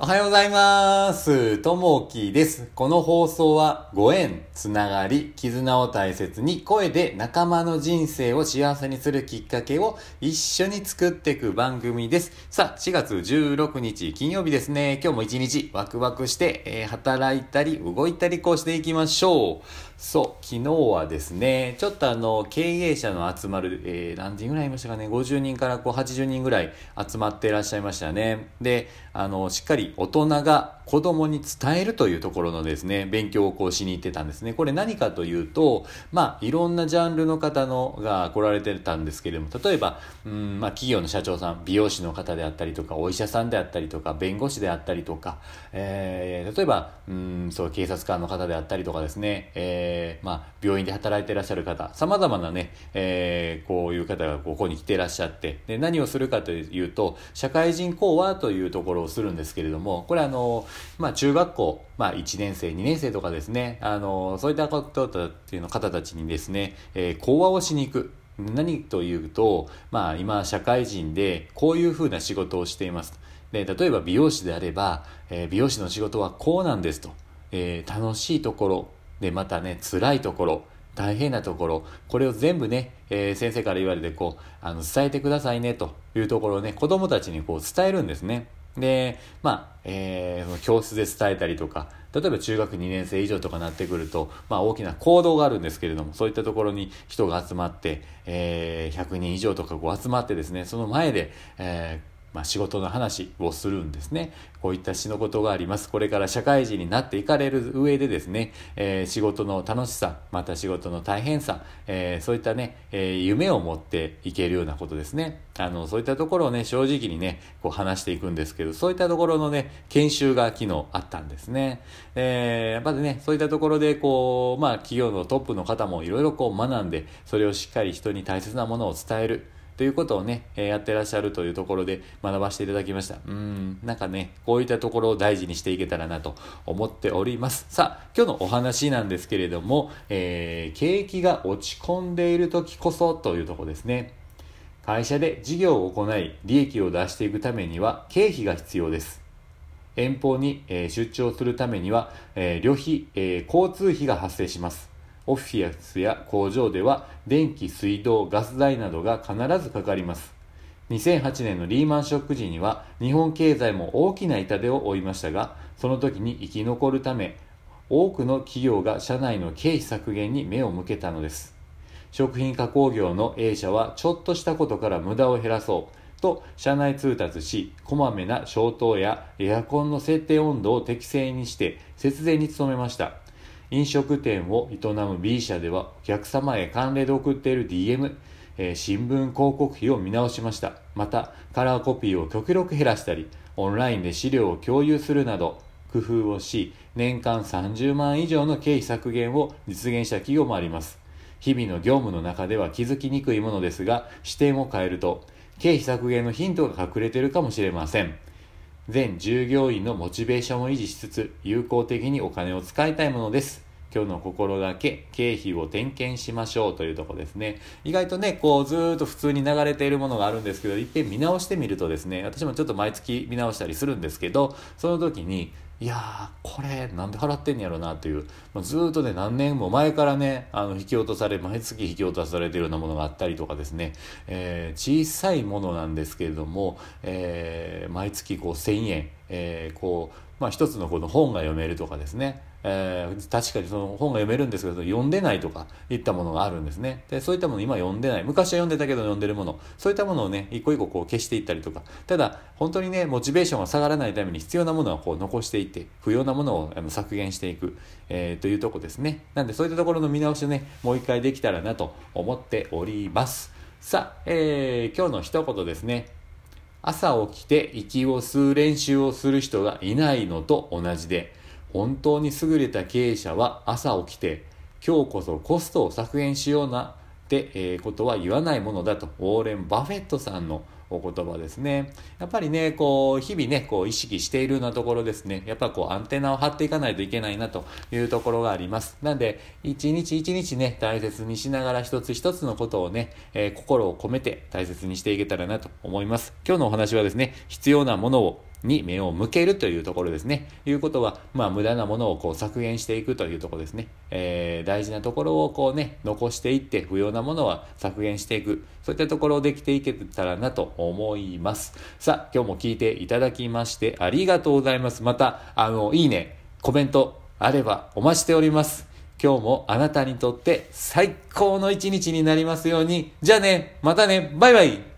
おはようございます。ともきです。この放送はご縁、つながり、絆を大切に声で仲間の人生を幸せにするきっかけを一緒に作っていく番組です。さあ、4月16日金曜日ですね。今日も一日ワクワクして、えー働いたり動いたりこうしていきましょう。そう、昨日はですね、ちょっとあの、経営者の集まる、えー何人ぐらいいましたかね、50人からこう80人ぐらい集まっていらっしゃいましたね。で、あの、しっかり大人が子供に伝えるというところのですね、勉強をこうしに行ってたんですね。これ何かというと、まあ、いろんなジャンルの方のが来られてたんですけれども、例えば、うん、まあ、企業の社長さん、美容師の方であったりとか、お医者さんであったりとか、弁護士であったりとか、えー例えば、うん、そう、警察官の方であったりとかですね、えーまあ、病院で働いていらっしゃる方、様々なね、えーこういう方がここに来ていらっしゃって、で、何をするかというと、社会人講話というところをするんですけれども、これあの、まあ、中学校、まあ、1年生、2年生とかですね、あの、そういったことっていうの方たちにですね、えー講話をしに行く。何というと、まあ、今、社会人で、こういうふうな仕事をしています。で、例えば美容師であれば、えー美容師の仕事はこうなんですと。えー楽しいところ、で、またね、辛いところ、大変なところ、これを全部ね、えー先生から言われて、こう、あの、伝えてくださいね、というところをね、子供たちにこう伝えるんですね。で、まあ、えー教室で伝えたりとか、例えば中学2年生以上とかなってくると、まあ大きな行動があるんですけれども、そういったところに人が集まって、えー100人以上とかこう集まってですね、その前で、えーまあ、仕事の話をするんですね。こういった仕事があります。これから社会人になっていかれる上でですね、えー仕事の楽しさ、また仕事の大変さ、えーそういったね、えー夢を持っていけるようなことですね。あの、そういったところをね、正直にね、こう話していくんですけど、そういったところのね、研修が昨日あったんですね。えーやっぱりね、そういったところで、こう、まあ、企業のトップの方もいろいろこう学んで、それをしっかり人に大切なものを伝える。ということをね、えやってらっしゃるというところで学ばせていただきました。うん、なんかね、こういったところを大事にしていけたらなと思っております。さあ、今日のお話なんですけれども、えー景気が落ち込んでいる時こそというとこですね。会社で事業を行い、利益を出していくためには経費が必要です。遠方に、出張するためには、旅費、交通費が発生します。オフィスや工場では電気、水道、ガス代などが必ずかかります。2008年のリーマンショック時には日本経済も大きな痛手を負いましたが、その時に生き残るため、多くの企業が社内の経費削減に目を向けたのです。食品加工業の A 社はちょっとしたことから無駄を減らそうと社内通達し、こまめな消灯やエアコンの設定温度を適正にして節電に努めました。飲食店を営む B 社ではお客様へ関連で送っている DM、えー新聞広告費を見直しました。また、カラーコピーを極力減らしたり、オンラインで資料を共有するなど、工夫をし、年間30万以上の経費削減を実現した企業もあります。日々の業務の中では気づきにくいものですが、視点を変えると、経費削減のヒントが隠れているかもしれません。全従業員のモチベーションを維持しつつ、有効的にお金を使いたいものです。今日の心がけ、経費を点検しましょうというところですね。意外とね、こうずーっと普通に流れているものがあるんですけど、一遍見直してみるとですね、私もちょっと毎月見直したりするんですけど、その時に、いやー、これなんで払ってんやろなという、まあずっとね、何年も前からね、あの、引き落とされ、毎月引き落とされてるようなものがあったりとかですね、えー小さいものなんですけれども、えー毎月こう1000円、えーこう、まあ一つのこの本が読めるとかですね、えー確かにその本が読めるんですけど、読んでないとかいったものがあるんですね。で、そういったもの今読んでない。昔は読んでたけど読んでるもの。そういったものをね、一個一個こう消していったりとか。ただ、本当にね、モチベーションが下がらないために必要なものはこう残していって、不要なものをあの削減していく、えーというとこですね。なんでそういったところの見直しをね、もう一回できたらなと思っております。さあ、えー今日の一言ですね。朝起きて息を吸う練習をする人がいないのと同じで、本当に優れた経営者は朝起きて、今日こそコストを削減しようなって、えことは言わないものだと、ウォーレン・バフェットさんのお言葉ですね。やっぱりね、こう、日々ね、こう、意識しているようなところですね。やっぱこう、アンテナを張っていかないといけないなというところがあります。なんで、一日一日ね、大切にしながら一つ一つのことをね、えー心を込めて大切にしていけたらなと思います。今日のお話はですね、必要なものをに目を向けるというところですね。いうことは、まあ無駄なものをこう削減していくというところですね。えー、大事なところをこうね、残していって不要なものは削減していく。そういったところをできていけたらなと思います。さあ、今日も聞いていただきましてありがとうございます。また、あの、いいね、コメントあればお待ちしております。今日もあなたにとって最高の一日になりますように。じゃあね、またね、バイバイ